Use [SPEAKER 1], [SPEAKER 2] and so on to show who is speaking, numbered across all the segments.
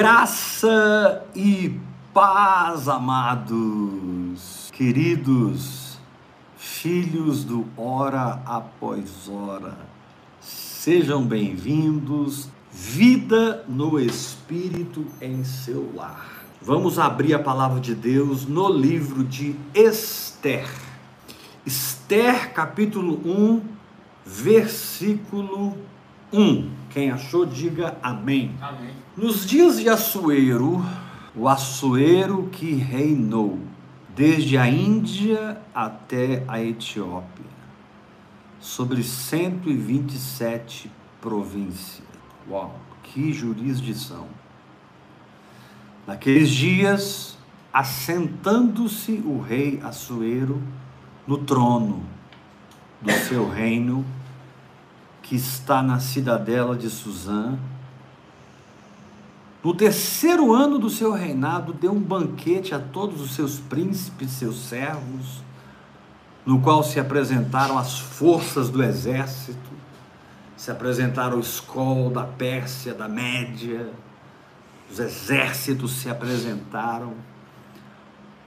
[SPEAKER 1] Graça e paz, amados, queridos filhos do Hora após Hora, sejam bem-vindos. Vida no Espírito em seu lar. Vamos abrir a palavra de Deus no livro de Esther. Esther, capítulo 1, versículo 1. Quem achou, diga amém.
[SPEAKER 2] Amém.
[SPEAKER 1] Nos dias de Assuero, o Assuero que reinou desde a Índia até a Etiópia, sobre 127 províncias. Uau, que jurisdição! Naqueles dias, assentando-se o rei Assuero no trono do seu reino, que está na cidadela de Suzã, no terceiro ano do seu reinado, deu um banquete a todos os seus príncipes, seus servos, no qual se apresentaram as forças do exército, se apresentaram o escol da Pérsia, da Média, os exércitos se apresentaram,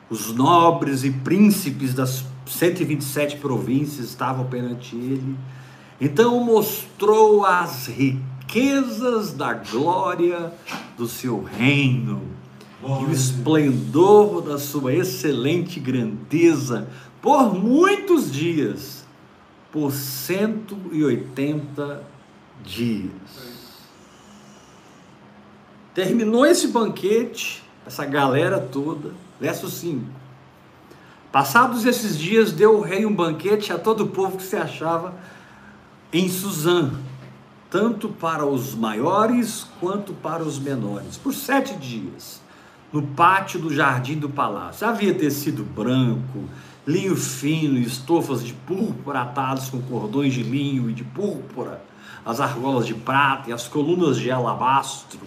[SPEAKER 1] os nobres e príncipes das 127 províncias estavam perante ele. Então mostrou as riquezas da glória do seu reino e o esplendor da sua excelente grandeza por muitos dias, por 180 dias. Terminou esse banquete, essa galera toda, verso 5. Passados esses dias, deu o rei um banquete a todo o povo que se achava em Suzã, tanto para os maiores quanto para os menores, por sete dias, no pátio do jardim do palácio. Havia tecido branco, linho fino estofas de púrpura atados com cordões de linho e de púrpura, as argolas de prata e as colunas de alabastro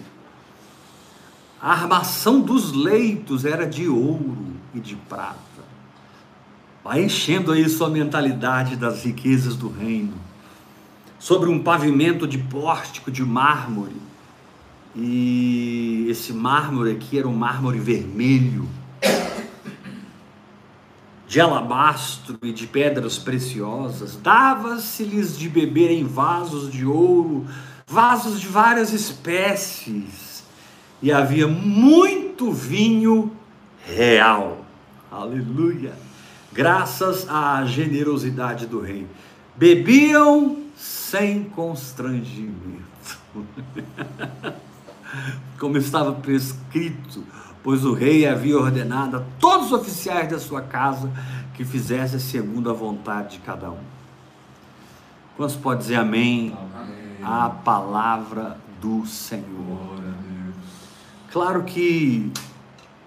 [SPEAKER 1] a armação dos leitos era de ouro e de prata. Vai enchendo aí sua mentalidade das riquezas do reino. Sobre um pavimento de pórtico de mármore. E esse mármore aqui era um mármore vermelho, de alabastro e de pedras preciosas. Dava-se-lhes de beber em vasos de ouro, vasos de várias espécies e havia muito vinho real. Aleluia! Graças à generosidade do rei. Bebiam sem constrangimento. Como estava prescrito, pois o rei havia ordenado a todos os oficiais da sua casa que fizessem segundo a vontade de cada um. Quantos pode dizer amém? amém. A palavra do Senhor. Claro que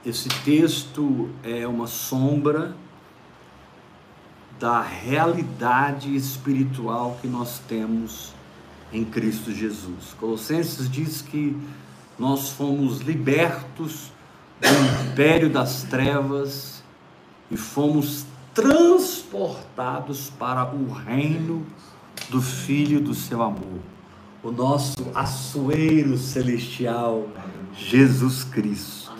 [SPEAKER 1] esse texto é uma sombra da realidade espiritual que nós temos em Cristo Jesus. Colossenses diz que nós fomos libertos do império das trevas e fomos transportados para o reino do Filho do seu amor, o nosso açoeiro celestial Jesus Cristo.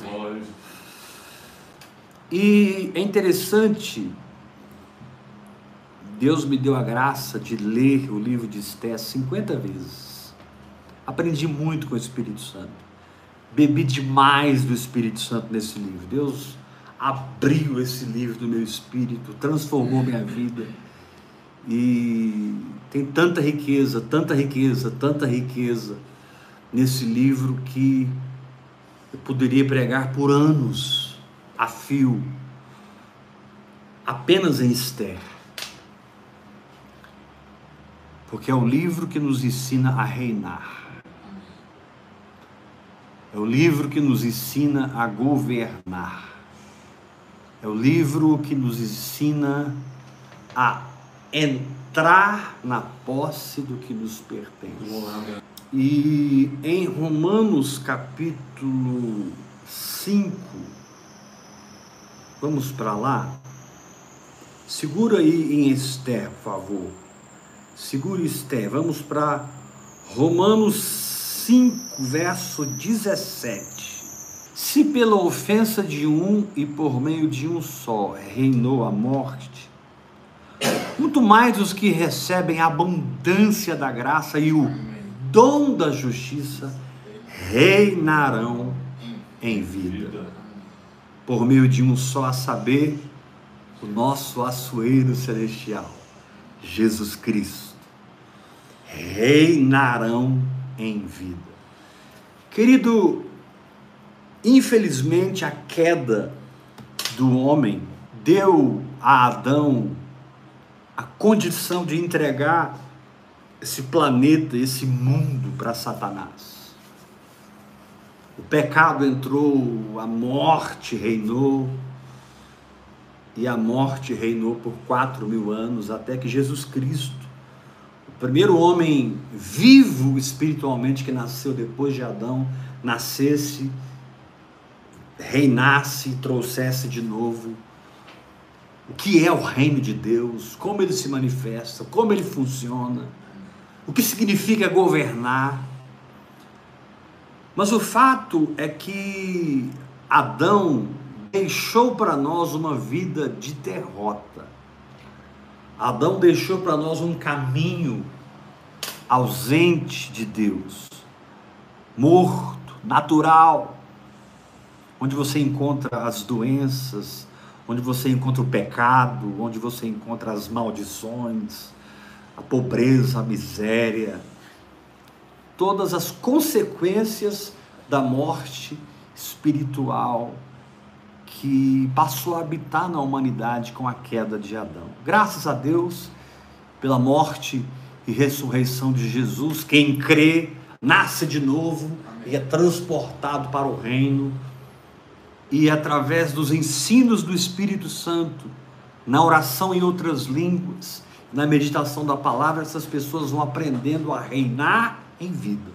[SPEAKER 1] E é interessante, Deus me deu a graça de ler o livro de Esté 50 vezes. Aprendi muito com o Espírito Santo. Bebi demais do Espírito Santo nesse livro. Deus abriu esse livro do meu espírito, transformou minha vida. E tem tanta riqueza, tanta riqueza, tanta riqueza nesse livro que eu poderia pregar por anos a fio, apenas em Esther. Porque é o livro que nos ensina a reinar. É o livro que nos ensina a governar. É o livro que nos ensina a entrar na posse do que nos pertence. E em Romanos capítulo 5, vamos para lá? Segura aí em Esther, por favor. Segura Esther. Vamos para Romanos 5, verso 17. Se pela ofensa de um e por meio de um só reinou a morte, muito mais os que recebem a abundância da graça e o dom da justiça reinarão em vida. Por meio de um só a saber, o nosso açoeiro celestial, Jesus Cristo, reinarão em vida. Querido, infelizmente a queda do homem deu a Adão a condição de entregar esse planeta, esse mundo para Satanás. O pecado entrou, a morte reinou, e a morte reinou por quatro mil anos, até que Jesus Cristo, primeiro homem vivo espiritualmente que nasceu depois de Adão, nascesse, reinasse trouxesse de novo o que é o reino de Deus, como ele se manifesta, como ele funciona, o que significa governar. Mas o fato é que Adão deixou para nós uma vida de derrota. Adão deixou para nós um caminho ausente de Deus, morto, natural, onde você encontra as doenças, onde você encontra o pecado, onde você encontra as maldições, a pobreza, a miséria, todas as consequências da morte espiritual que passou a habitar na humanidade com a queda de Adão. Graças a Deus pela morte e ressurreição de Jesus, quem crê nasce de novo e é transportado para o reino e através dos ensinos do Espírito Santo, na oração em outras línguas, na meditação da palavra, essas pessoas vão aprendendo a reinar em vida.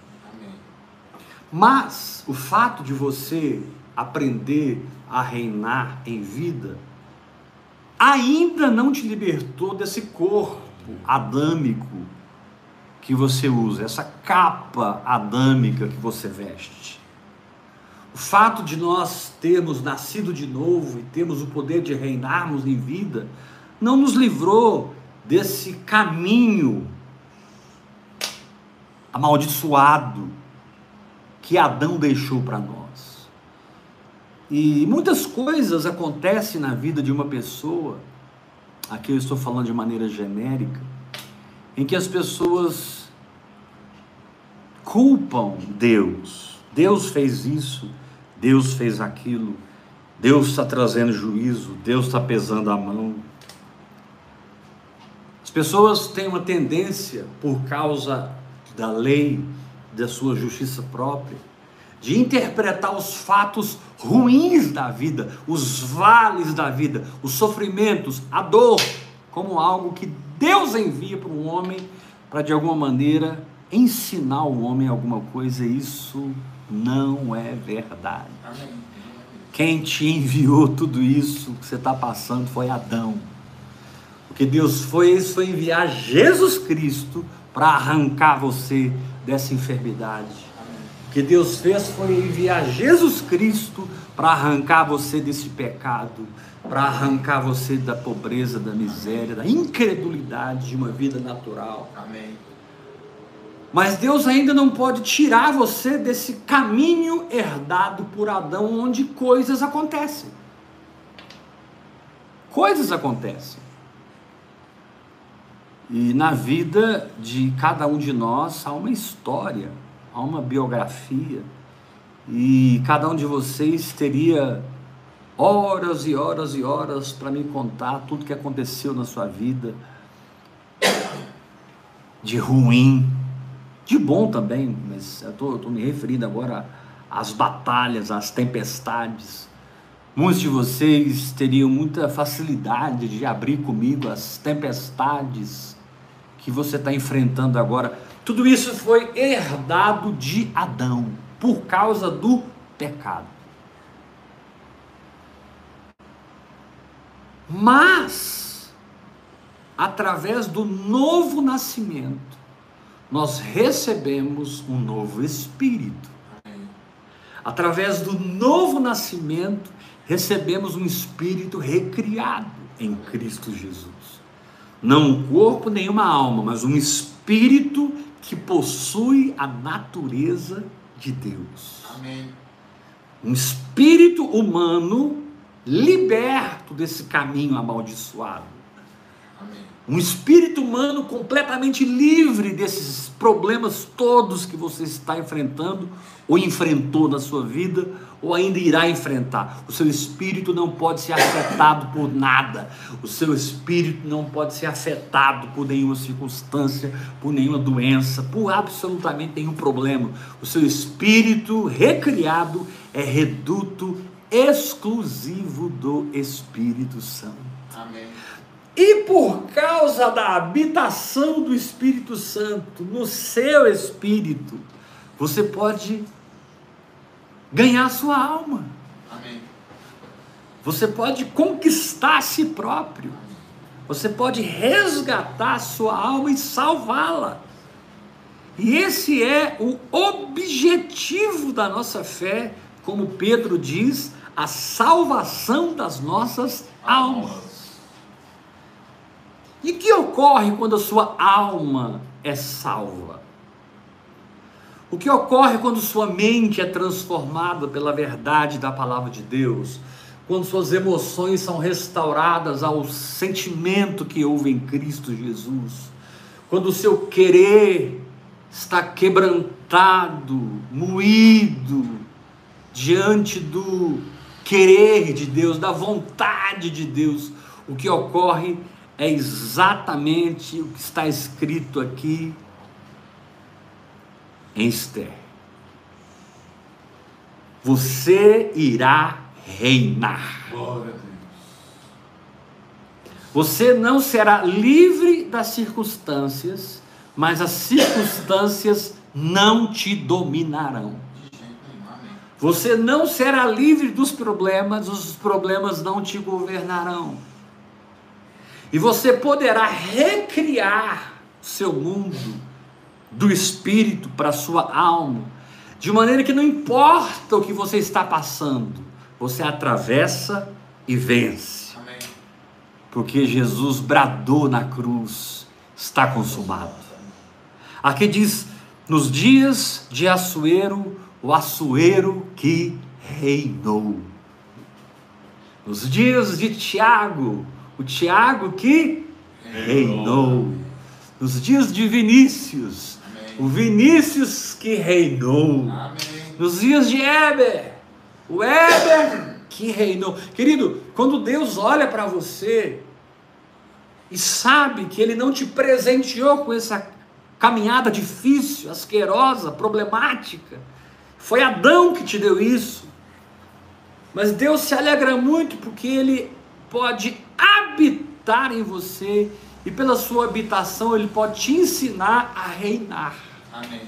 [SPEAKER 1] Mas o fato de você aprender a reinar em vida ainda não te libertou desse corpo adâmico que você usa, essa capa adâmica que você veste. O fato de nós termos nascido de novo e termos o poder de reinarmos em vida, não nos livrou desse caminho amaldiçoado que Adão deixou para nós. E muitas coisas acontecem na vida de uma pessoa, aqui eu estou falando de maneira genérica, em que as pessoas culpam Deus. Deus fez isso, Deus fez aquilo, Deus está trazendo juízo, Deus está pesando a mão. As pessoas têm uma tendência, por causa da lei, da sua justiça própria, de interpretar os fatos ruins da vida, os vales da vida, os sofrimentos, a dor, como algo que Deus envia para o homem para de alguma maneira ensinar o homem alguma coisa, isso não é verdade. Quem te enviou tudo isso que você está passando foi Adão. O que Deus fez foi enviar Jesus Cristo para arrancar você dessa enfermidade. Que Deus fez foi enviar Jesus Cristo para arrancar você desse pecado, para arrancar você da pobreza, da miséria, da incredulidade de uma vida natural. Amém. Mas Deus ainda não pode tirar você desse caminho herdado por Adão, onde coisas acontecem. Coisas acontecem. E na vida de cada um de nós há uma história, há uma biografia, e cada um de vocês teria horas e horas e horas para me contar tudo que aconteceu na sua vida, de ruim, de bom também, mas eu estou me referindo agora às batalhas, às tempestades. Muitos de vocês teriam muita facilidade de abrir comigo as tempestades que você está enfrentando agora. Tudo isso foi herdado de Adão por causa do pecado. Mas, através do novo nascimento, nós recebemos um novo espírito. Através do novo nascimento, recebemos um espírito recriado em Cristo Jesus. Não um corpo nem uma alma, mas um espírito que possui a natureza de Deus.
[SPEAKER 2] Amém.
[SPEAKER 1] Um espírito humano liberto desse caminho amaldiçoado. Um espírito humano completamente livre desses problemas todos que você está enfrentando, ou enfrentou na sua vida, ou ainda irá enfrentar. O seu espírito não pode ser afetado por nada. O seu espírito não pode ser afetado por nenhuma circunstância, por nenhuma doença, por absolutamente nenhum problema. O seu espírito recriado é reduto exclusivo do Espírito Santo.
[SPEAKER 2] Amém.
[SPEAKER 1] E por causa da habitação do Espírito Santo no seu espírito, você pode ganhar sua alma.
[SPEAKER 2] Amém.
[SPEAKER 1] Você pode conquistar a si próprio. Você pode resgatar a sua alma e salvá-la. E esse é o objetivo da nossa fé, como Pedro diz, a salvação das nossas almas. E que ocorre quando a sua alma é salva? O que ocorre quando sua mente é transformada pela verdade da palavra de Deus? Quando suas emoções são restauradas ao sentimento que houve em Cristo Jesus? Quando o seu querer está quebrantado, moído diante do querer de Deus, da vontade de Deus, o que ocorre exatamente o que está escrito aqui em Esther. Você irá reinar.
[SPEAKER 2] Glória a Deus.
[SPEAKER 1] Você não será livre das circunstâncias, mas as circunstâncias não te dominarão. Você não será livre dos problemas, os problemas não te governarão. E você poderá recriar seu mundo do espírito para sua alma, de maneira que não importa o que você está passando, você atravessa e vence.
[SPEAKER 2] Amém.
[SPEAKER 1] Porque Jesus bradou na cruz: está consumado. Aqui diz: nos dias de Assuero, o Assuero que reinou. Nos dias de Tiago, o Tiago que reinou. Nos dias de Vinícius,
[SPEAKER 2] Amém.
[SPEAKER 1] o Vinícius que reinou.
[SPEAKER 2] Amém.
[SPEAKER 1] Nos dias de Éber, o Éber que reinou. Querido, quando Deus olha para você e sabe que Ele não te presenteou com essa caminhada difícil, asquerosa, problemática, foi Adão que te deu isso. Mas Deus se alegra muito porque Ele pode habitar em você e pela sua habitação Ele pode te ensinar a reinar.
[SPEAKER 2] Amém.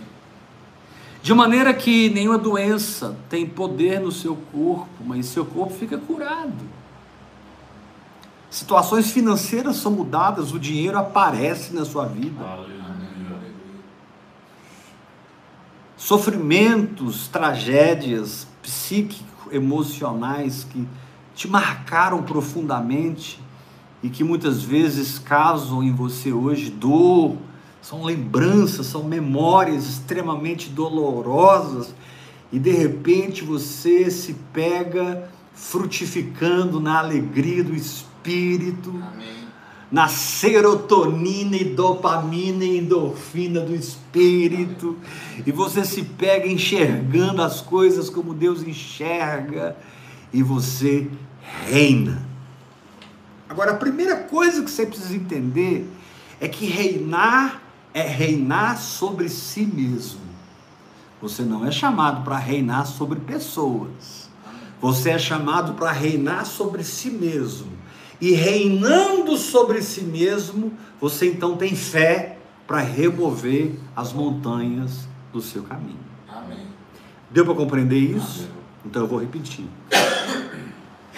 [SPEAKER 1] De maneira que nenhuma doença tem poder no seu corpo, mas seu corpo fica curado. Situações financeiras são mudadas, o dinheiro aparece na sua vida.
[SPEAKER 2] Aleluia.
[SPEAKER 1] Sofrimentos, tragédias psíquico-emocionais que te marcaram profundamente e que muitas vezes causam em você hoje dor, são lembranças, são memórias extremamente dolorosas e de repente você se pega frutificando na alegria do espírito,
[SPEAKER 2] Amém.
[SPEAKER 1] na serotonina e dopamina e endorfina do espírito, e você se pega enxergando as coisas como Deus enxerga, e você reina. Agora, a primeira coisa que você precisa entender é que reinar é reinar sobre si mesmo. Você não é chamado para reinar sobre pessoas. Você é chamado para reinar sobre si mesmo. E reinando sobre si mesmo, você então tem fé para remover as montanhas do seu caminho.
[SPEAKER 2] Amém.
[SPEAKER 1] Deu para compreender isso?
[SPEAKER 2] Amém.
[SPEAKER 1] Então eu vou repetir.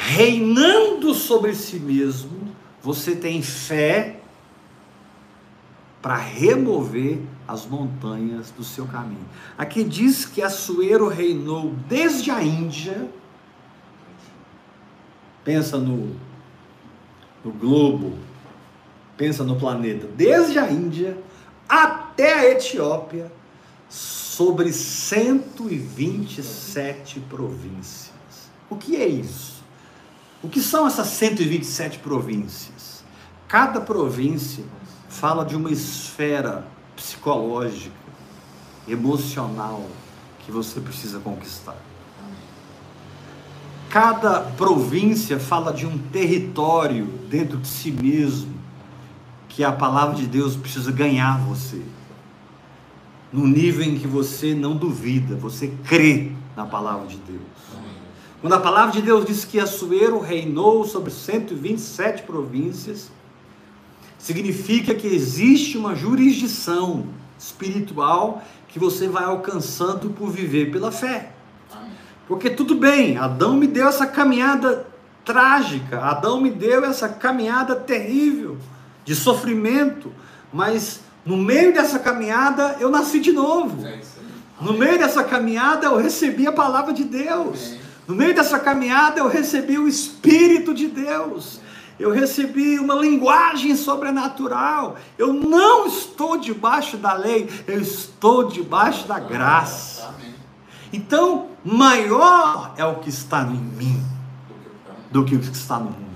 [SPEAKER 1] Reinando sobre si mesmo, você tem fé para remover as montanhas do seu caminho. Aqui diz que Assuero reinou desde a Índia. Pensa no, no globo, pensa no planeta, desde a Índia até a Etiópia, sobre 127 províncias. O que é isso? O que são essas 127 províncias? Cada província fala de uma esfera psicológica, emocional que você precisa conquistar. Cada província fala de um território dentro de si mesmo que a palavra de Deus precisa ganhar você. No nível em que você não duvida, você crê na palavra de Deus. Quando a palavra de Deus diz que Assuero reinou sobre 127 províncias, significa que existe uma jurisdição espiritual que você vai alcançando por viver pela fé. Porque tudo bem, Adão me deu essa caminhada trágica, Adão me deu essa caminhada terrível de sofrimento, mas no meio dessa caminhada eu nasci de novo.
[SPEAKER 2] É.
[SPEAKER 1] No meio dessa caminhada eu recebi a palavra de Deus. No meio dessa caminhada eu recebi o Espírito de Deus. Eu recebi uma linguagem sobrenatural. Eu não estou debaixo da lei, eu estou debaixo da graça. Então, maior é o que está em mim
[SPEAKER 2] Do que o
[SPEAKER 1] que está no mundo.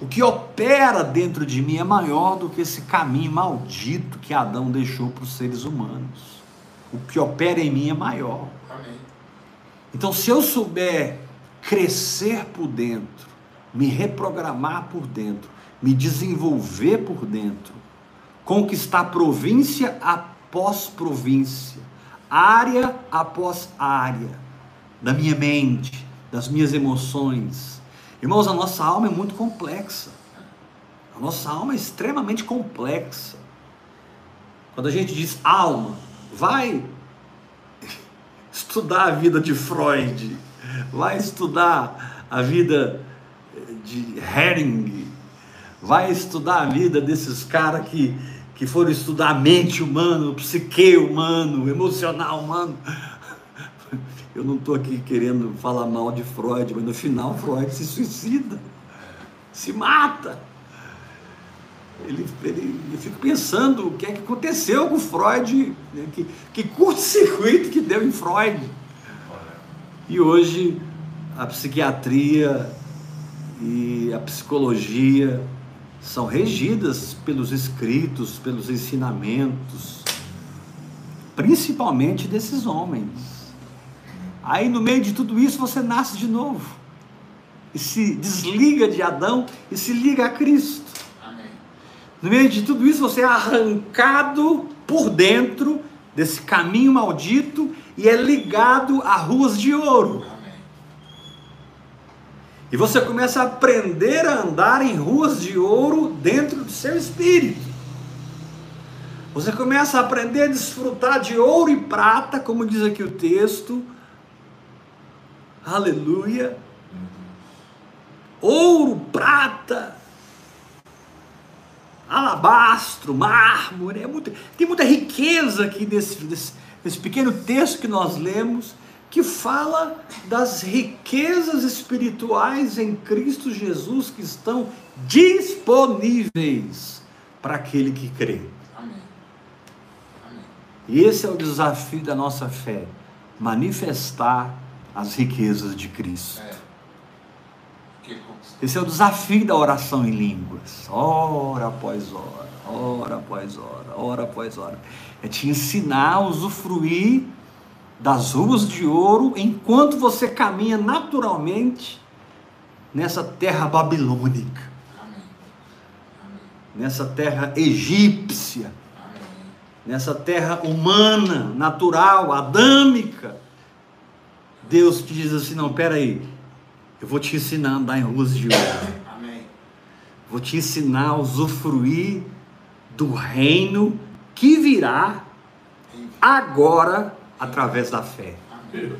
[SPEAKER 1] O que opera dentro de mim é maior do que esse caminho maldito que Adão deixou para os seres humanos. O que opera em mim é maior.
[SPEAKER 2] Amém.
[SPEAKER 1] Então, se eu souber crescer por dentro, me reprogramar por dentro, me desenvolver por dentro, conquistar província após província, área após área da minha mente, das minhas emoções. Irmãos, a nossa alma é muito complexa. A nossa alma é extremamente complexa. Quando a gente diz alma, vai estudar a vida de Freud, vai estudar a vida de Hering, vai estudar a vida desses caras que, que foram estudar a mente humana, o psique humano, o emocional humano. Eu não estou aqui querendo falar mal de Freud, mas no final Freud se suicida, se mata. Ele, ele, eu fico pensando o que é que aconteceu com Freud, né? que, que curto-circuito que deu em Freud. E hoje a psiquiatria e a psicologia são regidas pelos escritos, pelos ensinamentos, principalmente desses homens. Aí no meio de tudo isso você nasce de novo e se desliga de Adão e se liga a Cristo. No meio de tudo isso, você é arrancado por dentro desse caminho maldito e é ligado a ruas de ouro. E você começa a aprender a andar em ruas de ouro dentro do seu espírito. Você começa a aprender a desfrutar de ouro e prata, como diz aqui o texto. Aleluia. Ouro, prata, alabastro, mármore, é muito, tem muita riqueza aqui nesse, nesse, nesse pequeno texto que nós lemos, que fala das riquezas espirituais em Cristo Jesus que estão disponíveis para aquele que crê.
[SPEAKER 2] Amém. Amém.
[SPEAKER 1] E esse é o desafio da nossa fé: manifestar as riquezas de Cristo.
[SPEAKER 2] É. Que.
[SPEAKER 1] Esse é o desafio da oração em línguas. Hora após hora, hora após hora, hora após hora. É te ensinar a usufruir das ruas de ouro enquanto você caminha naturalmente nessa terra babilônica, nessa terra egípcia, nessa terra humana, natural, adâmica. Deus te diz assim: não, peraí, eu vou te ensinar a andar em ruas de ouro.
[SPEAKER 2] Amém.
[SPEAKER 1] Vou te ensinar a usufruir do reino que virá agora através da fé.
[SPEAKER 2] Amém.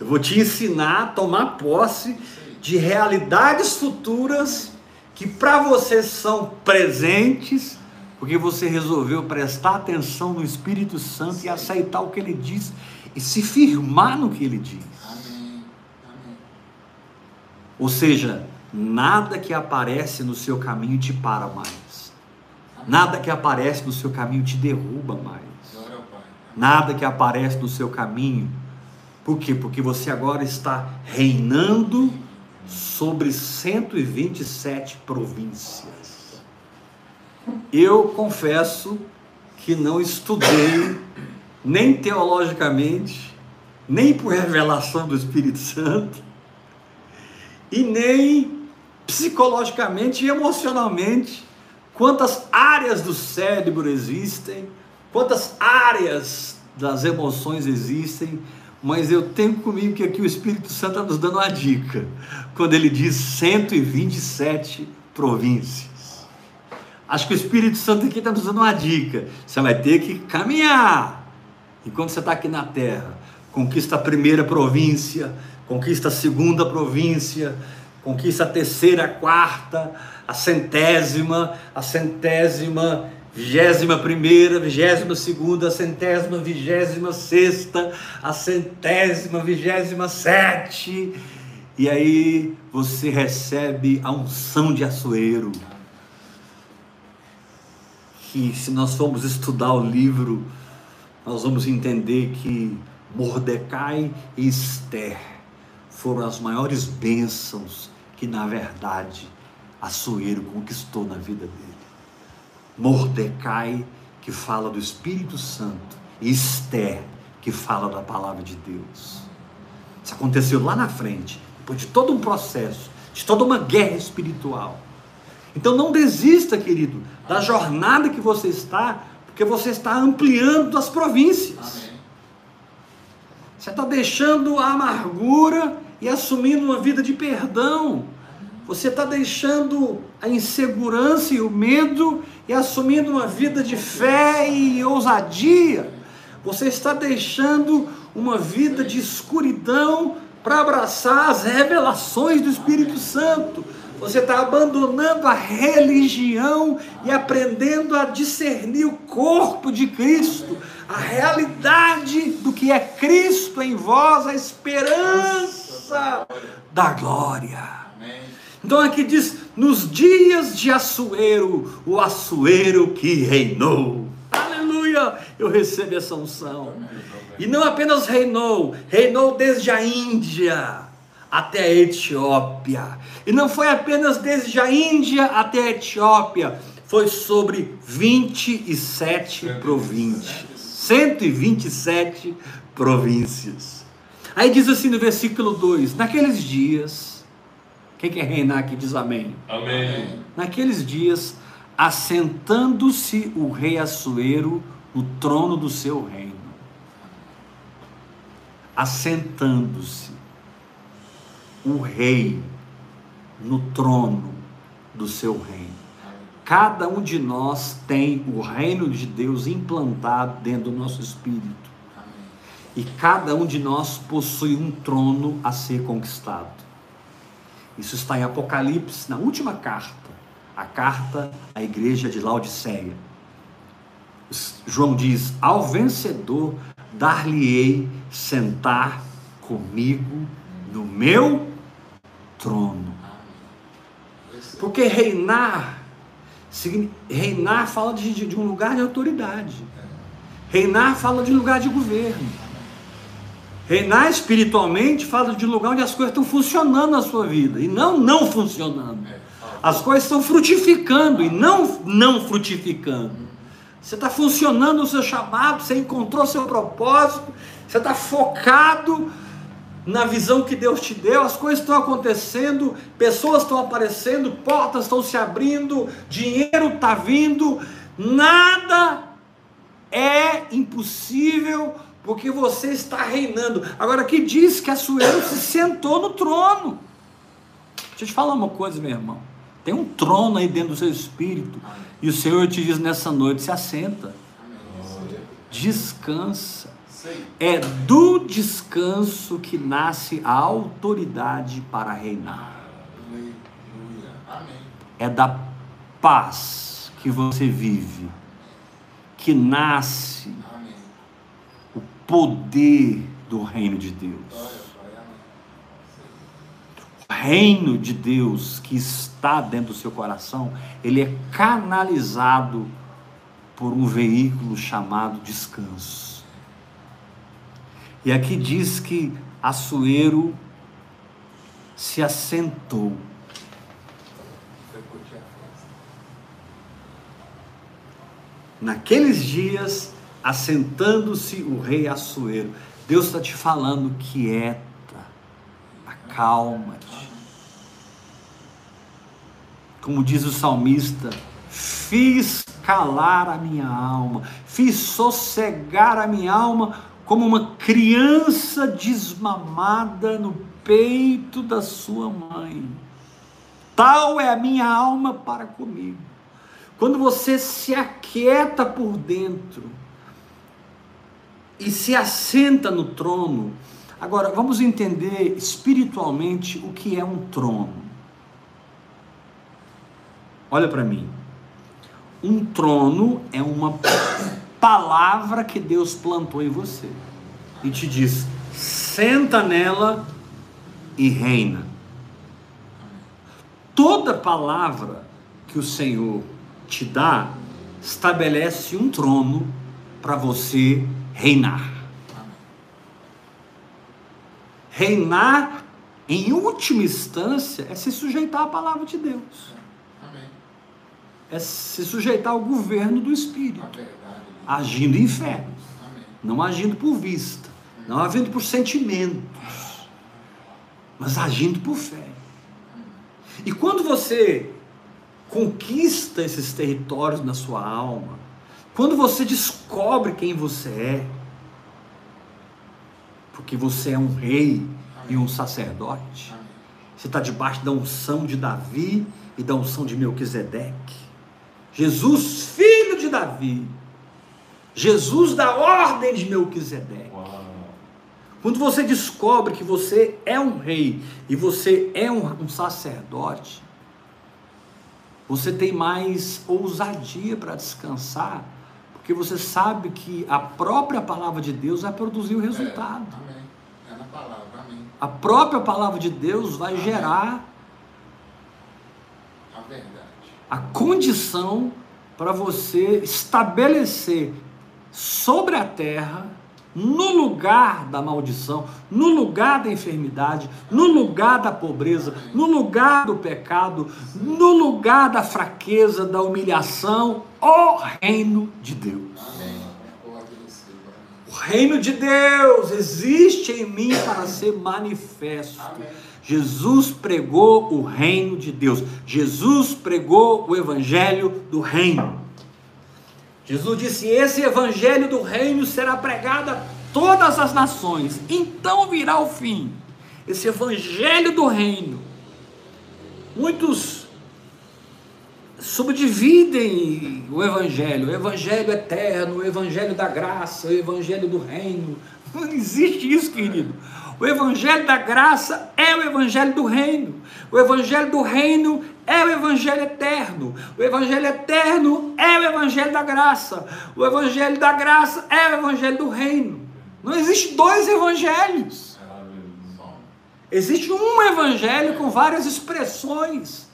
[SPEAKER 1] Eu vou te ensinar a tomar posse de realidades futuras que para você são presentes, Porque você resolveu prestar atenção no Espírito Santo e aceitar o que ele diz e se firmar no que ele diz. Ou seja, nada que aparece no seu caminho te para mais. Nada que aparece no seu caminho te derruba mais. Nada que aparece no seu caminho. Por quê? Porque você agora está reinando sobre 127 províncias. Eu confesso que não estudei nem teologicamente, nem por revelação do Espírito Santo, e nem psicologicamente e emocionalmente quantas áreas do cérebro existem, quantas áreas das emoções existem, mas eu tenho comigo que aqui o Espírito Santo está nos dando uma dica, quando ele diz 127 províncias. Acho que o Espírito Santo aqui está nos dando uma dica. Você vai ter que caminhar. Enquanto você está aqui na terra, conquista a primeira província, conquista a segunda província, conquista a terceira, a quarta, a centésima, a centésima, vigésima primeira, vigésima segunda, a centésima, vigésima sexta, a centésima, vigésima sete, e aí você recebe a unção de açoeiro. Que se nós formos estudar o livro, nós vamos entender que Mordecai e Esther foram as maiores bênçãos que, na verdade, Açoeiro conquistou na vida dele. Mordecai, que fala do Espírito Santo, e Esther, que fala da palavra de Deus. Isso aconteceu lá na frente, depois de todo um processo, de toda uma guerra espiritual. Então não desista, querido, da jornada que você está, porque você está ampliando as províncias.
[SPEAKER 2] Amém.
[SPEAKER 1] Você está deixando a amargura e assumindo uma vida de perdão. Você está deixando a insegurança e o medo e assumindo uma vida de fé e ousadia. Você está deixando uma vida de escuridão para abraçar as revelações do Espírito Santo. Você está abandonando a religião e aprendendo a discernir o corpo de Cristo, a realidade do que é Cristo em vós, a esperança da glória. Então aqui diz: nos dias de Assuero, o Assuero que reinou. Aleluia! Eu recebo essa unção. E não apenas reinou, reinou desde a Índia até a Etiópia. E não foi apenas desde a Índia até a Etiópia, foi sobre 27 províncias. 127 províncias. Aí diz assim no versículo 2: Naqueles dias, quem quer reinar aqui diz amém.
[SPEAKER 3] Amém.
[SPEAKER 1] Naqueles dias, assentando-se o rei Assuero no trono do seu reino. Assentando-se o rei no trono do seu reino. Cada um de nós tem o reino de Deus implantado dentro do nosso espírito. E cada um de nós possui um trono a ser conquistado. Isso está em Apocalipse, na última carta, a carta à igreja de Laodiceia. João diz: Ao vencedor dar-lhe-ei sentar comigo no meu trono. Porque reinar, reinar fala de, de- um lugar de autoridade. Reinar fala de lugar de governo. Reinar espiritualmente fala de lugar onde as coisas estão funcionando na sua vida e não não funcionando. As coisas estão frutificando e não não frutificando. Você está funcionando no seu chamado, você encontrou seu propósito, você está focado na visão que Deus te deu, as coisas estão acontecendo, pessoas estão aparecendo, portas estão se abrindo, dinheiro está vindo, nada é impossível porque você está reinando. Agora, que diz que Assuero se sentou no trono? Deixa eu te falar uma coisa, meu irmão. Tem um trono aí dentro do seu espírito. E o Senhor te diz nessa noite: se assenta, descansa. É do descanso que nasce a autoridade para reinar. É da paz que você vive, que nasce poder do reino de Deus. O reino de Deus que está dentro do seu coração, ele é canalizado por um veículo chamado descanso. E aqui diz que Assuero se assentou. Naqueles dias, assentando-se o rei Assuero. Deus está te falando, quieta, acalma-te. Como diz o salmista, fiz calar a minha alma, fiz sossegar a minha alma como uma criança desmamada no peito da sua mãe. Tal é a minha alma para comigo. Quando você se aquieta por dentro e se assenta no trono, agora vamos entender espiritualmente o que é um trono. Olha para mim. Um trono é uma palavra que Deus plantou em você e te diz: senta nela e reina. Toda palavra que o Senhor te dá estabelece um trono para você reinar. Reinar, em última instância, é se sujeitar à palavra de Deus,
[SPEAKER 2] Amém.
[SPEAKER 1] é se sujeitar ao governo do Espírito,
[SPEAKER 2] verdade.
[SPEAKER 1] agindo em fé,
[SPEAKER 2] Amém.
[SPEAKER 1] não agindo por vista, não agindo por sentimentos, mas agindo por fé. E quando você conquista esses territórios na sua alma, quando você descobre quem você é, porque você é um rei e um sacerdote,
[SPEAKER 2] Amém.
[SPEAKER 1] você está debaixo da unção de Davi e da unção de Melquisedeque. Jesus, filho de Davi. Jesus da ordem de Melquisedeque. Quando você descobre que você é um rei e você é um, um sacerdote, você tem mais ousadia para descansar, porque você sabe que a própria palavra de Deus vai produzir o resultado.
[SPEAKER 2] É, amém. É na palavra. Amém.
[SPEAKER 1] A própria palavra de Deus vai gerar
[SPEAKER 2] A verdade.
[SPEAKER 1] a condição para você estabelecer sobre a terra, no lugar da maldição, no lugar da enfermidade, no lugar da pobreza, no lugar do pecado, no lugar da fraqueza, da humilhação, o reino de Deus. O reino de Deus existe em mim para ser manifesto. Jesus pregou o reino de Deus. Jesus pregou o evangelho do reino. Jesus disse: Esse evangelho do reino será pregado a todas as nações. Então virá o fim. Esse evangelho do reino. Muitos subdividem o evangelho, o evangelho eterno, o evangelho da graça, o evangelho do reino. Não existe isso, querido. O evangelho da graça é o evangelho do reino. O evangelho do reino é o evangelho eterno. O evangelho eterno é o evangelho da graça. O evangelho da graça é o evangelho do reino. Não existe dois evangelhos. Existe um evangelho com várias expressões,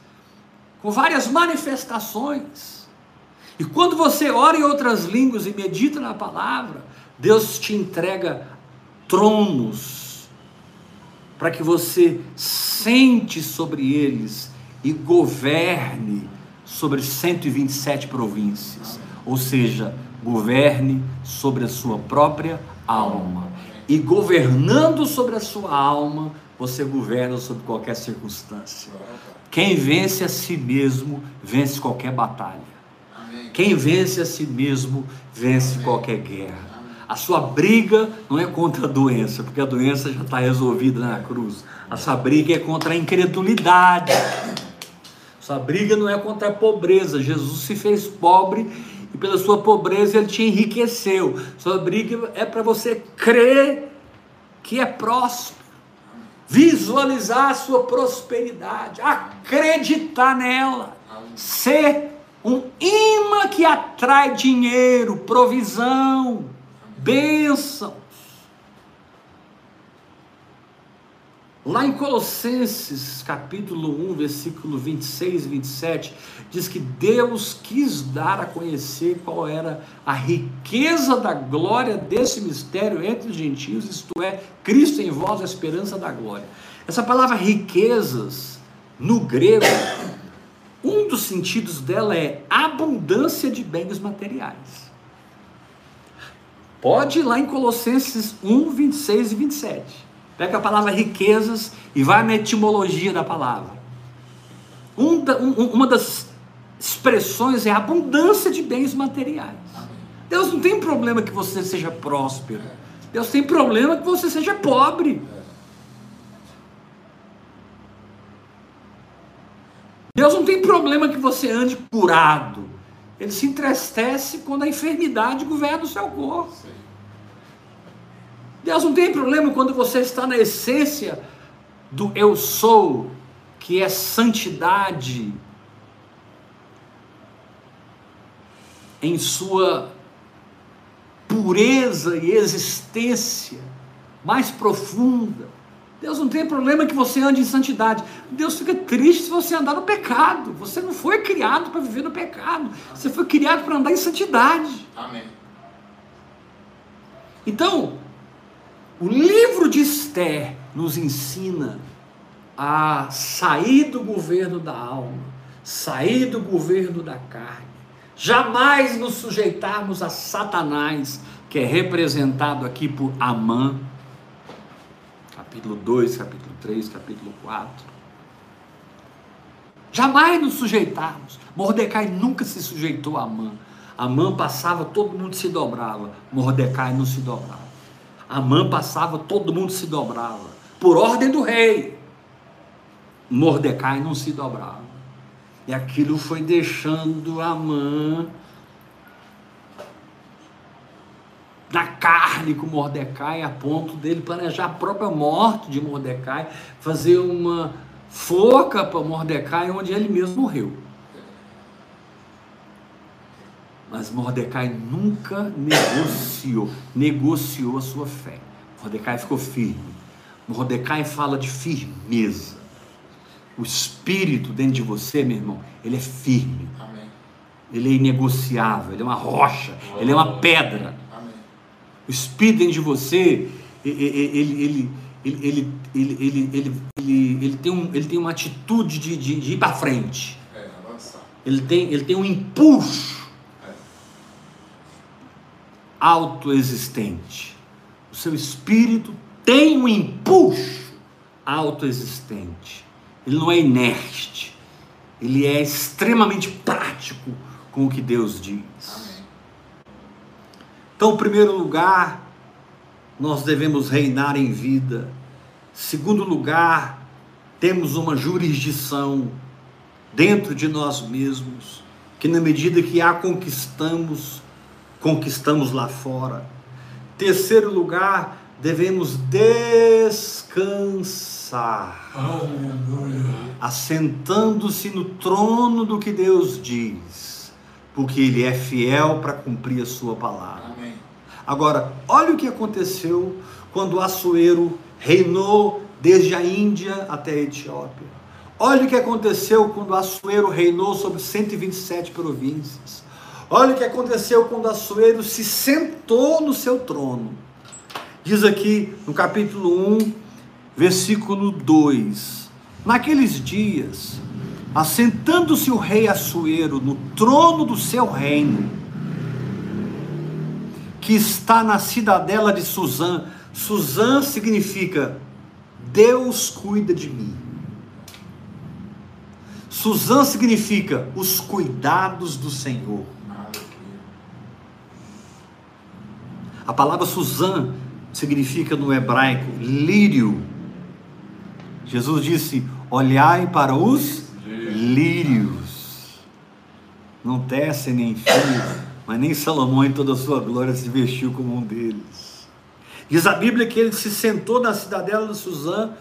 [SPEAKER 1] com várias manifestações. E quando você ora em outras línguas e medita na palavra, Deus te entrega tronos para que você sente sobre eles e governe sobre 127 províncias, ou seja, governe sobre a sua própria alma. E governando sobre a sua alma, você governa sobre qualquer circunstância. Quem vence a si mesmo, vence qualquer batalha. Quem vence a si mesmo, vence qualquer guerra. A sua briga não é contra a doença, porque a doença já está resolvida na cruz. A sua briga é contra a incredulidade. Sua briga não é contra a pobreza. Jesus se fez pobre e pela sua pobreza ele te enriqueceu. Sua briga é para você crer que é próspero, visualizar a sua prosperidade, acreditar nela, ser um imã que atrai dinheiro, provisão, bênçãos. Lá em Colossenses, capítulo 1, versículo 26 e 27, diz que Deus quis dar a conhecer qual era a riqueza da glória desse mistério entre os gentios, isto é, Cristo em vós, a esperança da glória. Essa palavra riquezas, no grego, um dos sentidos dela é abundância de bens materiais. Pode ir lá em Colossenses 1, 26 e 27. Pega a palavra riquezas e vai na etimologia da palavra. Um da, um, uma das expressões é abundância de bens materiais. Deus não tem problema que você seja próspero. Deus tem problema que você seja pobre. Deus não tem problema que você ande curado. Ele se entristece quando a enfermidade governa o seu corpo. Deus não tem problema quando você está na essência do eu sou, que é santidade, em sua pureza e existência mais profunda. Deus não tem problema que você ande em santidade. Deus fica triste se você andar no pecado. Você não foi criado para viver no pecado. Você foi criado para andar em santidade.
[SPEAKER 2] Amém.
[SPEAKER 1] Então, o livro de Esther nos ensina a sair do governo da alma, sair do governo da carne, jamais nos sujeitarmos a Satanás, que é representado aqui por Amã, capítulo 2, capítulo 3, capítulo 4. Jamais nos sujeitarmos. Mordecai nunca se sujeitou a Amã. Amã passava, todo mundo se dobrava. Mordecai não se dobrava. Amã passava, todo mundo se dobrava, por ordem do rei. Mordecai não se dobrava. E aquilo foi deixando Amã na carne com Mordecai, a ponto dele planejar a própria morte de Mordecai, fazer uma foca para Mordecai, onde ele mesmo morreu. Mas Mordecai nunca negociou, negociou a sua fé. Mordecai ficou firme. Mordecai fala de firmeza. O espírito dentro de você, meu irmão, ele é firme. Ele é inegociável, ele é uma rocha, ele é uma pedra. O espírito dentro de você, ele, ele, ele, ele, ele, ele, ele, ele, tem, um, ele tem uma atitude de, de, de ir para frente.
[SPEAKER 2] É.
[SPEAKER 1] Ele tem, ele tem um impulso
[SPEAKER 2] É.
[SPEAKER 1] autoexistente. O seu espírito tem um impulso autoexistente. Ele não é inerte. Ele é extremamente prático com o que Deus diz. Então, em primeiro lugar, nós devemos reinar em vida. Segundo lugar, temos uma jurisdição dentro de nós mesmos, que na medida que a conquistamos, conquistamos lá fora. Terceiro lugar, devemos descansar, assentando-se no trono do que Deus diz, porque Ele é fiel para cumprir a sua palavra. Agora, olha o que aconteceu quando Assuero reinou desde a Índia até a Etiópia. Olha o que aconteceu quando Assuero reinou sobre 127 províncias. Olha o que aconteceu quando Assuero se sentou no seu trono. Diz aqui no capítulo 1, versículo 2: Naqueles dias, assentando-se o rei Assuero no trono do seu reino, que está na cidadela de Suzã. Suzã significa Deus cuida de mim. Suzã significa os cuidados do Senhor. A palavra Suzã significa no hebraico lírio. Jesus disse: Olhai para os lírios. Não tecem nem fios, mas nem Salomão em toda a sua glória se vestiu como um deles. Diz a Bíblia que ele se sentou na cidadela de Suzã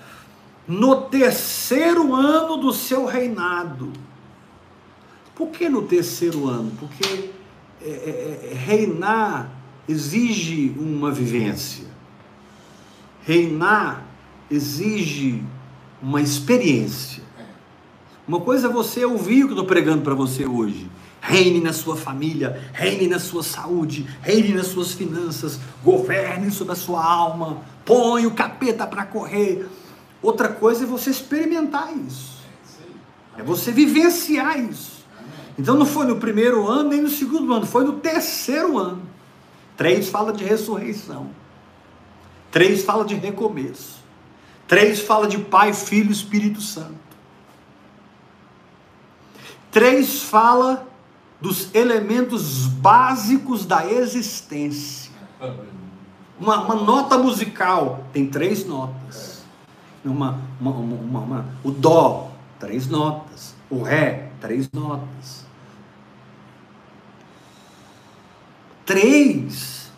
[SPEAKER 1] no terceiro ano do seu reinado. Por que no terceiro ano? Porque é, é, é, reinar exige uma vivência. Reinar exige uma experiência. Uma coisa é você ouvir o que eu estou pregando para você hoje. Reine na sua família, reine na sua saúde, reine nas suas finanças, governe sobre a sua alma, põe o capeta para correr. Outra coisa é você experimentar isso. É você vivenciar isso. Então não foi no primeiro ano nem no segundo ano, foi no terceiro ano. Três fala de ressurreição. Três fala de recomeço. Três fala de Pai, Filho Espírito Santo. Três fala dos elementos básicos da existência. Uma, uma nota musical tem três notas. Uma, uma, uma, o Dó, três notas. O Ré, três notas. Três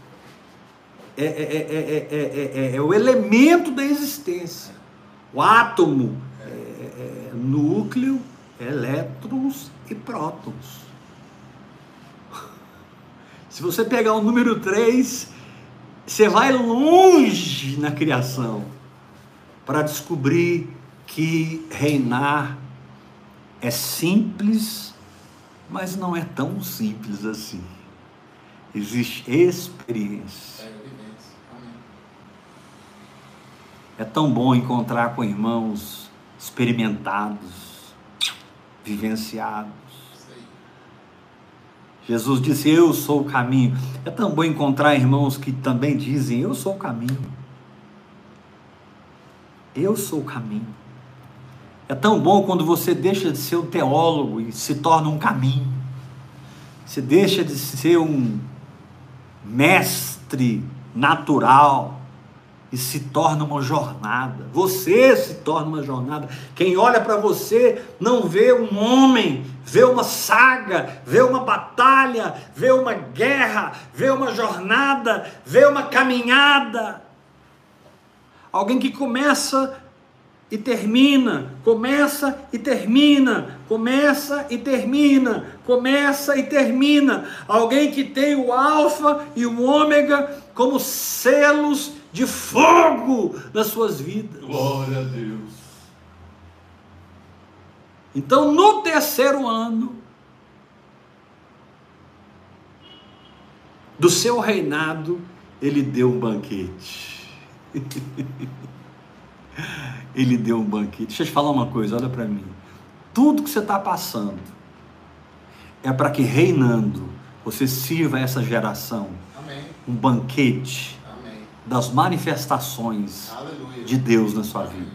[SPEAKER 1] é, é, é, é, o elemento da existência. O átomo é, núcleo, elétrons e prótons. Se você pegar o número 3, você vai longe na criação para descobrir que reinar é simples, mas não é tão simples assim. Existe experiência. É tão bom encontrar com irmãos experimentados, vivenciados. Jesus disse: Eu sou o caminho. É tão bom encontrar irmãos que também dizem: Eu sou o caminho. Eu sou o caminho. É tão bom quando você deixa de ser um teólogo e se torna um caminho. Você deixa de ser um mestre natural e se torna uma jornada. Você se torna uma jornada. Quem olha para você não vê um homem, vê uma saga, vê uma batalha, vê uma guerra, vê uma jornada, vê uma caminhada. Alguém que começa e termina, começa e termina, começa e termina, começa e termina. Alguém que tem o alfa e o ômega como selos de fogo nas suas vidas.
[SPEAKER 3] Glória a Deus.
[SPEAKER 1] Então, no terceiro ano do seu reinado, ele deu um banquete. ele deu um banquete. Deixa eu te falar uma coisa, olha para mim. Tudo que você está passando é para que reinando você sirva essa geração
[SPEAKER 2] Amém.
[SPEAKER 1] um banquete. Das manifestações
[SPEAKER 2] Aleluia.
[SPEAKER 1] de Deus na sua vida.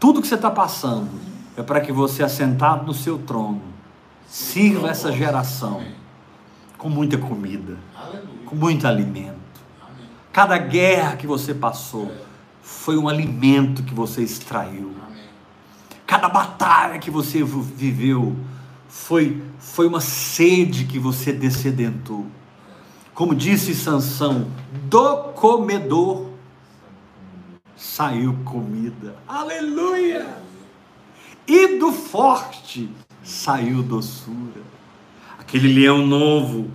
[SPEAKER 1] Tudo que você está passando é para que você, assentado no seu trono, sirva essa geração com muita comida, com muito alimento. Cada guerra que você passou foi um alimento que você extraiu. Cada batalha que você viveu foi, foi uma sede que você descedentou. Como disse Sansão, do comedor saiu comida. Aleluia! E do forte saiu doçura. Aquele leão novo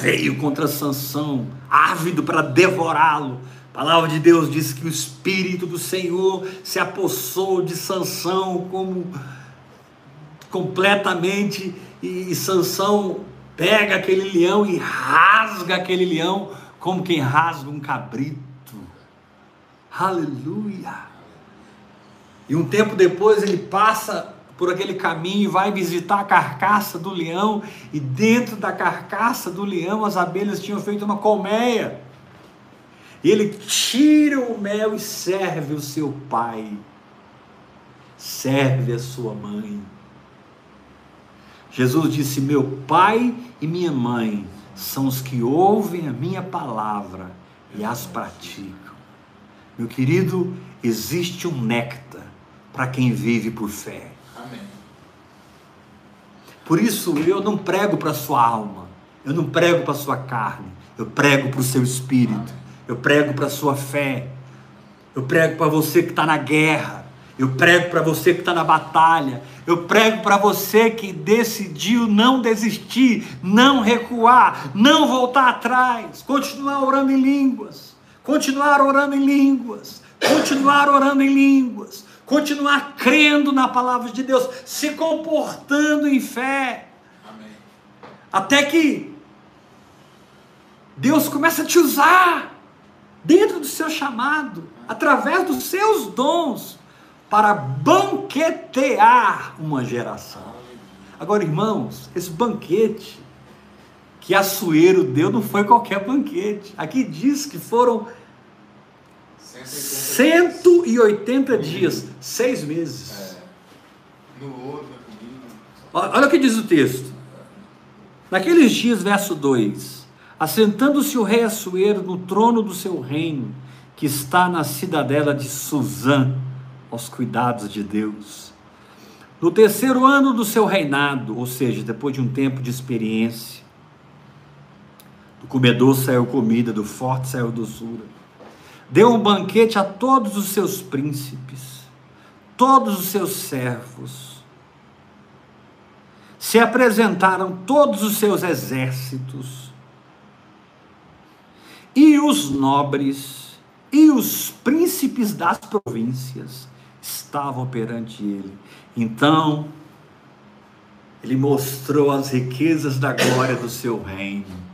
[SPEAKER 1] veio contra Sansão, ávido para devorá-lo. A palavra de Deus diz que o espírito do Senhor se apossou de Sansão como completamente e, e Sansão pega aquele leão e rasga aquele leão como quem rasga um cabrito. Aleluia! E um tempo depois ele passa por aquele caminho e vai visitar a carcaça do leão, e dentro da carcaça do leão as abelhas tinham feito uma colmeia. E ele tira o mel e serve o seu pai, serve a sua mãe. Jesus disse: Meu pai e minha mãe são os que ouvem a minha palavra e as praticam. Meu querido, existe um néctar para quem vive por fé.
[SPEAKER 2] Amém.
[SPEAKER 1] Por isso eu não prego para a sua alma, eu não prego para a sua carne, eu prego para o seu espírito, eu prego para a sua fé, eu prego para você que está na guerra, Eu prego para você que está na batalha. Eu prego para você que decidiu não desistir, não recuar, não voltar atrás, continuar orando em línguas, continuar orando em línguas, continuar orando em línguas, continuar crendo na palavra de Deus, se comportando em fé.
[SPEAKER 2] Amém.
[SPEAKER 1] Até que Deus começa a te usar dentro do seu chamado, através dos seus dons, para banquetear uma geração. Agora, irmãos, esse banquete que Açoeiro deu não foi qualquer banquete. Aqui diz que foram 180 dias, seis meses.
[SPEAKER 2] É. No outro, na comida.
[SPEAKER 1] Olha o que diz o texto. Naqueles dias, verso 2: Assentando-se o rei Assuero no trono do seu reino, que está na cidadela de Suzã, aos cuidados de Deus. No terceiro ano do seu reinado, ou seja, depois de um tempo de experiência, do comedor saiu comida, do forte saiu doçura. Deu um banquete a todos os seus príncipes, todos os seus servos. Se apresentaram todos os seus exércitos, e os nobres, e os príncipes das províncias estavam perante ele. Então, ele mostrou as riquezas da glória do seu reino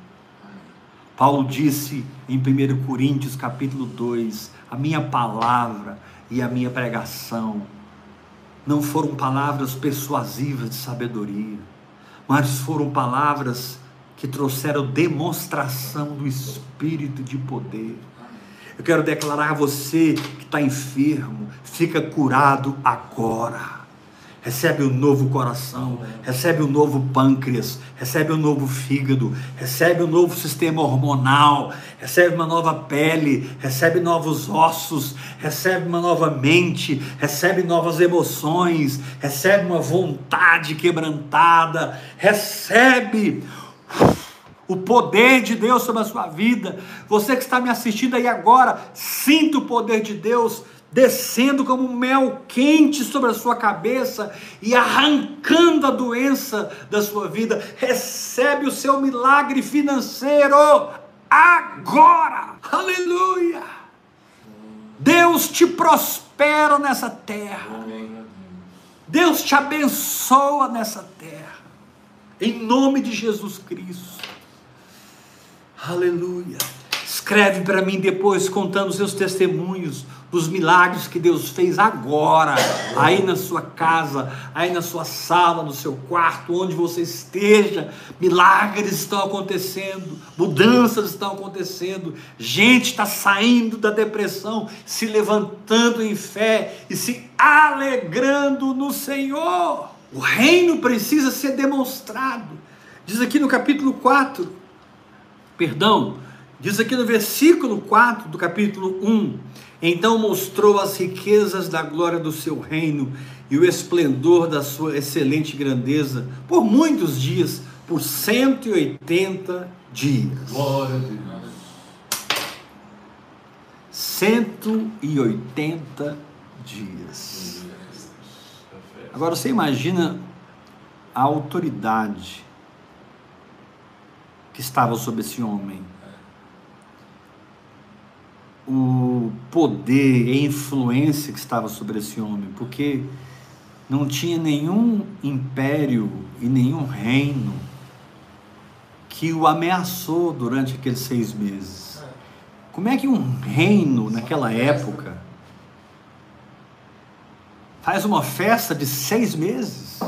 [SPEAKER 1] Paulo disse em 1 Coríntios capítulo 2: a minha palavra e a minha pregação não foram palavras persuasivas de sabedoria, mas foram palavras que trouxeram demonstração do Espírito de poder. Eu quero declarar a você que está enfermo, fica curado agora. Recebe um novo coração, recebe um novo pâncreas, recebe um novo fígado, recebe um novo sistema hormonal, recebe uma nova pele, recebe novos ossos, recebe uma nova mente, recebe novas emoções, recebe uma vontade quebrantada, recebe o poder de Deus sobre a sua vida. Você que está me assistindo aí agora, sinta o poder de Deus descendo como mel quente sobre a sua cabeça e arrancando a doença da sua vida. Recebe o seu milagre financeiro agora. Aleluia! Deus te prospera nessa terra. Deus te abençoa nessa terra. Em nome de Jesus Cristo. Aleluia. Escreve para mim depois contando seus testemunhos dos milagres que Deus fez agora, aí na sua casa, aí na sua sala, no seu quarto, onde você esteja. Milagres estão acontecendo, mudanças estão acontecendo, gente está saindo da depressão, se levantando em fé e se alegrando no Senhor. O reino precisa ser demonstrado. Diz aqui no capítulo 4, perdão, diz aqui no versículo 4 do capítulo 1 então mostrou as riquezas da glória do seu reino e o esplendor da sua excelente grandeza por muitos dias, por 180 dias.
[SPEAKER 2] Glória a Deus.
[SPEAKER 1] 180 dias. Agora você imagina a autoridade que estava sobre esse homem o poder e influência que estava sobre esse homem, porque não tinha nenhum império e nenhum reino que o ameaçou durante aqueles seis meses. Como é que um reino naquela época faz uma festa de seis meses?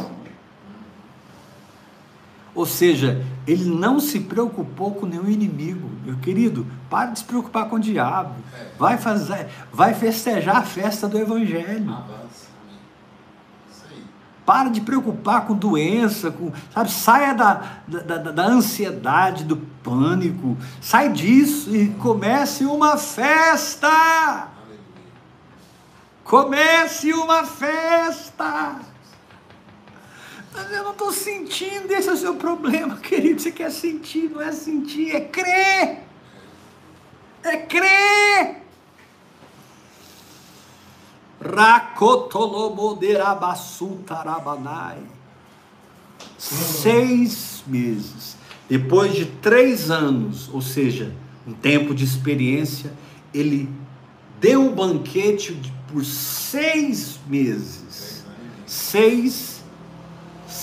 [SPEAKER 1] Ou seja, ele não se preocupou com nenhum inimigo. Meu querido, para de se preocupar com o diabo. Vai fazer, vai festejar a festa do evangelho. Para de preocupar com doença, com, sabe? Saia da, da, da, da ansiedade, do pânico. Sai disso e comece uma festa. Comece uma festa. Mas eu não estou sentindo, esse é o seu problema, querido. Você quer sentir, não é sentir, é crer. É crer. Rakotolomoderabassutarabanai. Seis meses. Depois de três anos, ou seja, um tempo de experiência, ele deu um banquete por seis meses. Seis,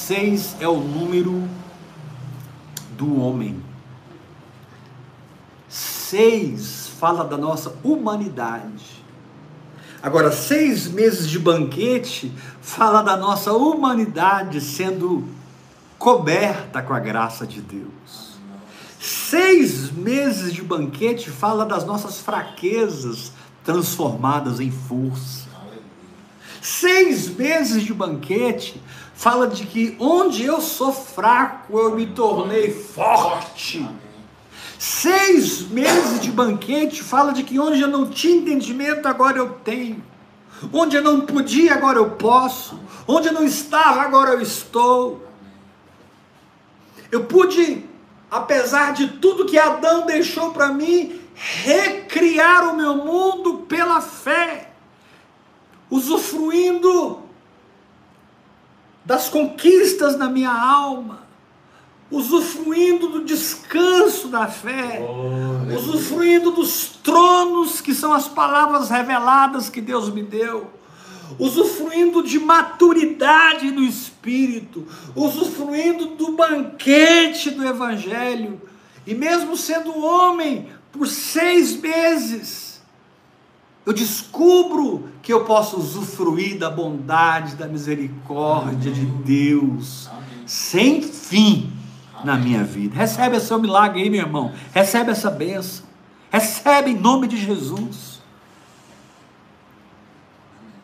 [SPEAKER 1] seis é o número do homem. Seis fala da nossa humanidade. Agora, seis meses de banquete fala da nossa humanidade sendo coberta com a graça de Deus. Seis meses de banquete fala das nossas fraquezas transformadas em força. Seis meses de banquete fala de que onde eu sou fraco eu me tornei forte. Seis meses de banquete fala de que onde eu não tinha entendimento agora eu tenho. Onde eu não podia agora eu posso. Onde eu não estava agora eu estou. Eu pude, apesar de tudo que Adão deixou para mim, recriar o meu mundo pela fé, usufruindo das conquistas da minha alma, usufruindo do descanso da fé, oh, usufruindo dos tronos que são as palavras reveladas que Deus me deu usufruindo de maturidade no espírito, usufruindo do banquete do evangelho, e mesmo sendo homem por seis meses, eu descubro que eu posso usufruir da bondade, da misericórdia Amém. de Deus, Amém. sem fim Amém. na minha vida. Recebe esse seu milagre aí, meu irmão. Recebe essa bênção. Recebe em nome de Jesus.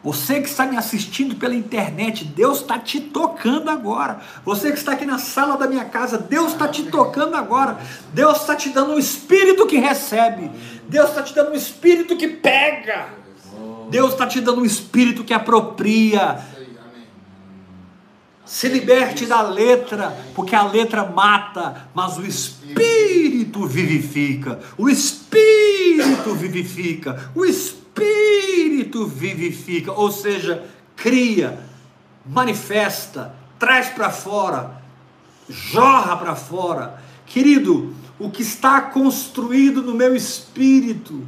[SPEAKER 1] Você que está me assistindo pela internet, Deus está te tocando agora. Você que está aqui na sala da minha casa, Deus está te tocando agora. Deus está te dando um espírito que recebe. Deus está te dando um espírito que pega. Deus está te dando um espírito que apropria. Se liberte da letra, porque a letra mata, mas o espírito vivifica. O espírito vivifica. O espírito Espírito vivifica, ou seja, cria, manifesta, traz para fora, jorra para fora. Querido, o que está construído no meu espírito,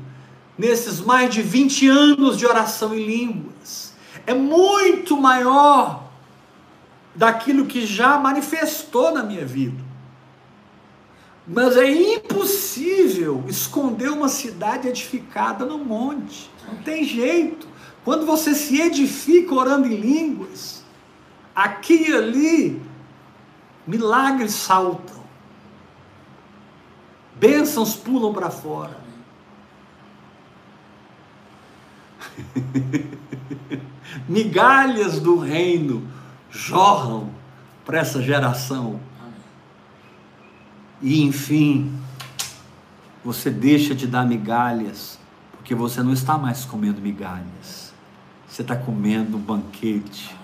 [SPEAKER 1] nesses mais de 20 anos de oração em línguas, é muito maior daquilo que já manifestou na minha vida. Mas é impossível esconder uma cidade edificada no monte. Não tem jeito. Quando você se edifica orando em línguas, aqui e ali, milagres saltam. Bênçãos pulam para fora. Migalhas do reino jorram para essa geração. E enfim, você deixa de dar migalhas porque você não está mais comendo migalhas. Você está comendo um banquete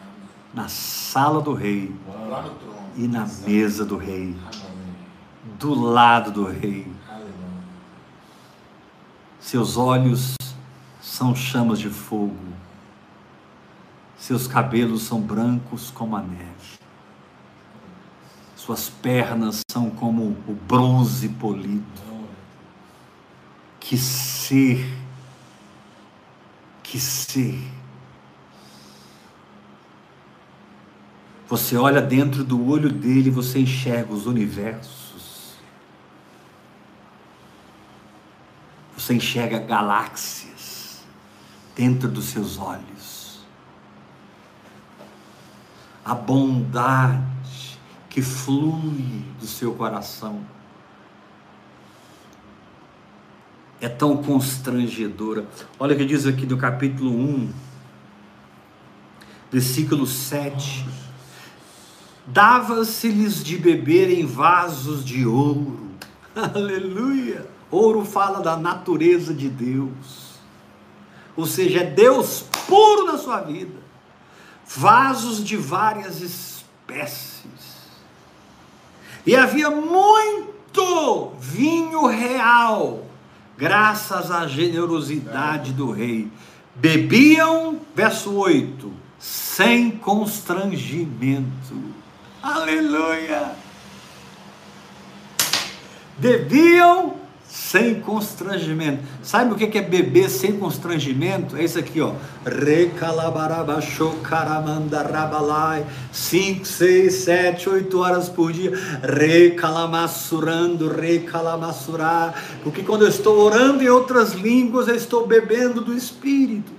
[SPEAKER 1] na sala do rei e na mesa do rei, do lado do rei. Seus olhos são chamas de fogo, seus cabelos são brancos como a neve, suas pernas são como o bronze polido. Que ser que ser. Você olha dentro do olho dele, você enxerga os universos. Você enxerga galáxias dentro dos seus olhos. A bondade que flui do seu coração é tão constrangedora. Olha o que diz aqui no capítulo 1, versículo 7. Dava-se-lhes de beber em vasos de ouro. Aleluia! Ouro fala da natureza de Deus. Ou seja, é Deus puro na sua vida. Vasos de várias espécies. E havia muito vinho real graças à generosidade do rei. Bebiam, verso 8, sem constrangimento. Aleluia! Bebiam sem constrangimento. Sabe o que é beber sem constrangimento? É isso aqui, ó. Recalabarabachocaramandarrabalai. 5, 6, 7, 8 horas por dia. Recalamassurando, recalamassurar. Porque quando eu estou orando em outras línguas, eu estou bebendo do Espírito.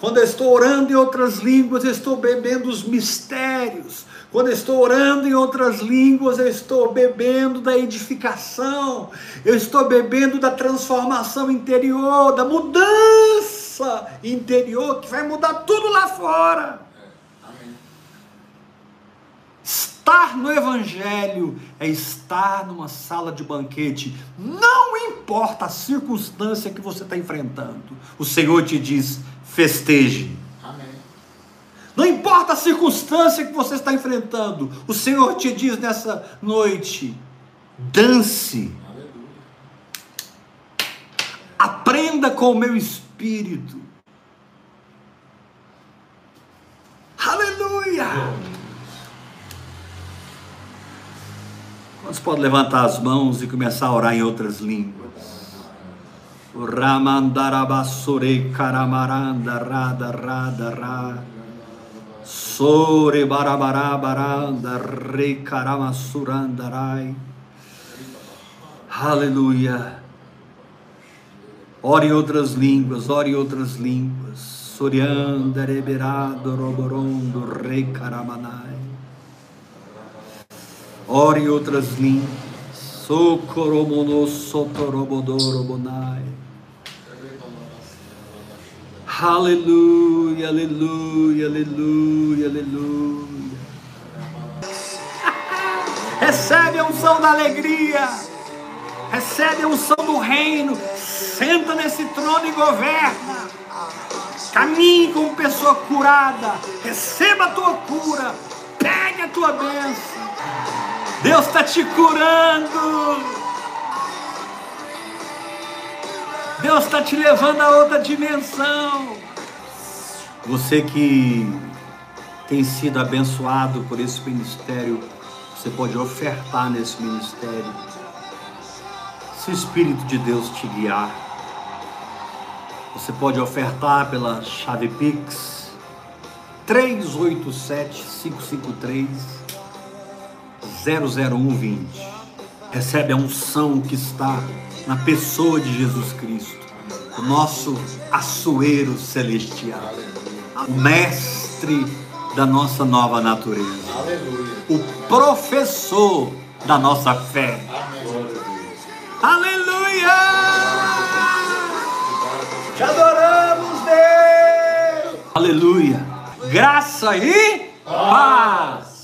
[SPEAKER 1] Quando eu estou orando em outras línguas, eu estou bebendo os mistérios. Quando estou orando em outras línguas, eu estou bebendo da edificação, eu estou bebendo da transformação interior, da mudança interior que vai mudar tudo lá fora. Estar no Evangelho é estar numa sala de banquete, não importa a circunstância que você está enfrentando, o Senhor te diz: festeje não importa a circunstância que você está enfrentando, o Senhor te diz nessa noite: dance. Aprenda com o meu espírito. Aleluia! Quantos podem levantar as mãos e começar a orar em outras línguas? Ramandarabasure karamaranda rada rada rada. Sore barabarabaranda rekaramasurandarai. Aleluia. Ore em outras línguas, ore em outras línguas. Sorianda reberado roborondo rekaramanai. Ore em outras línguas. Socoromono sotorobodorobonai. Aleluia, aleluia, aleluia, aleluia. Recebe a unção da alegria. Recebe a unção do reino. Senta nesse trono e governa. Caminhe como pessoa curada. Receba a tua cura. Pegue a tua bênção. Deus está te curando. Deus está te levando a outra dimensão. Você que tem sido abençoado por esse ministério, você pode ofertar nesse ministério. Se o Espírito de Deus te guiar, você pode ofertar pela chave Pix 387 553 00120. Recebe a unção que está na pessoa de Jesus Cristo, o nosso açoeiro celestial, o mestre da nossa nova natureza, o professor da nossa fé. Aleluia! Te adoramos, Deus! Aleluia! Graça e paz!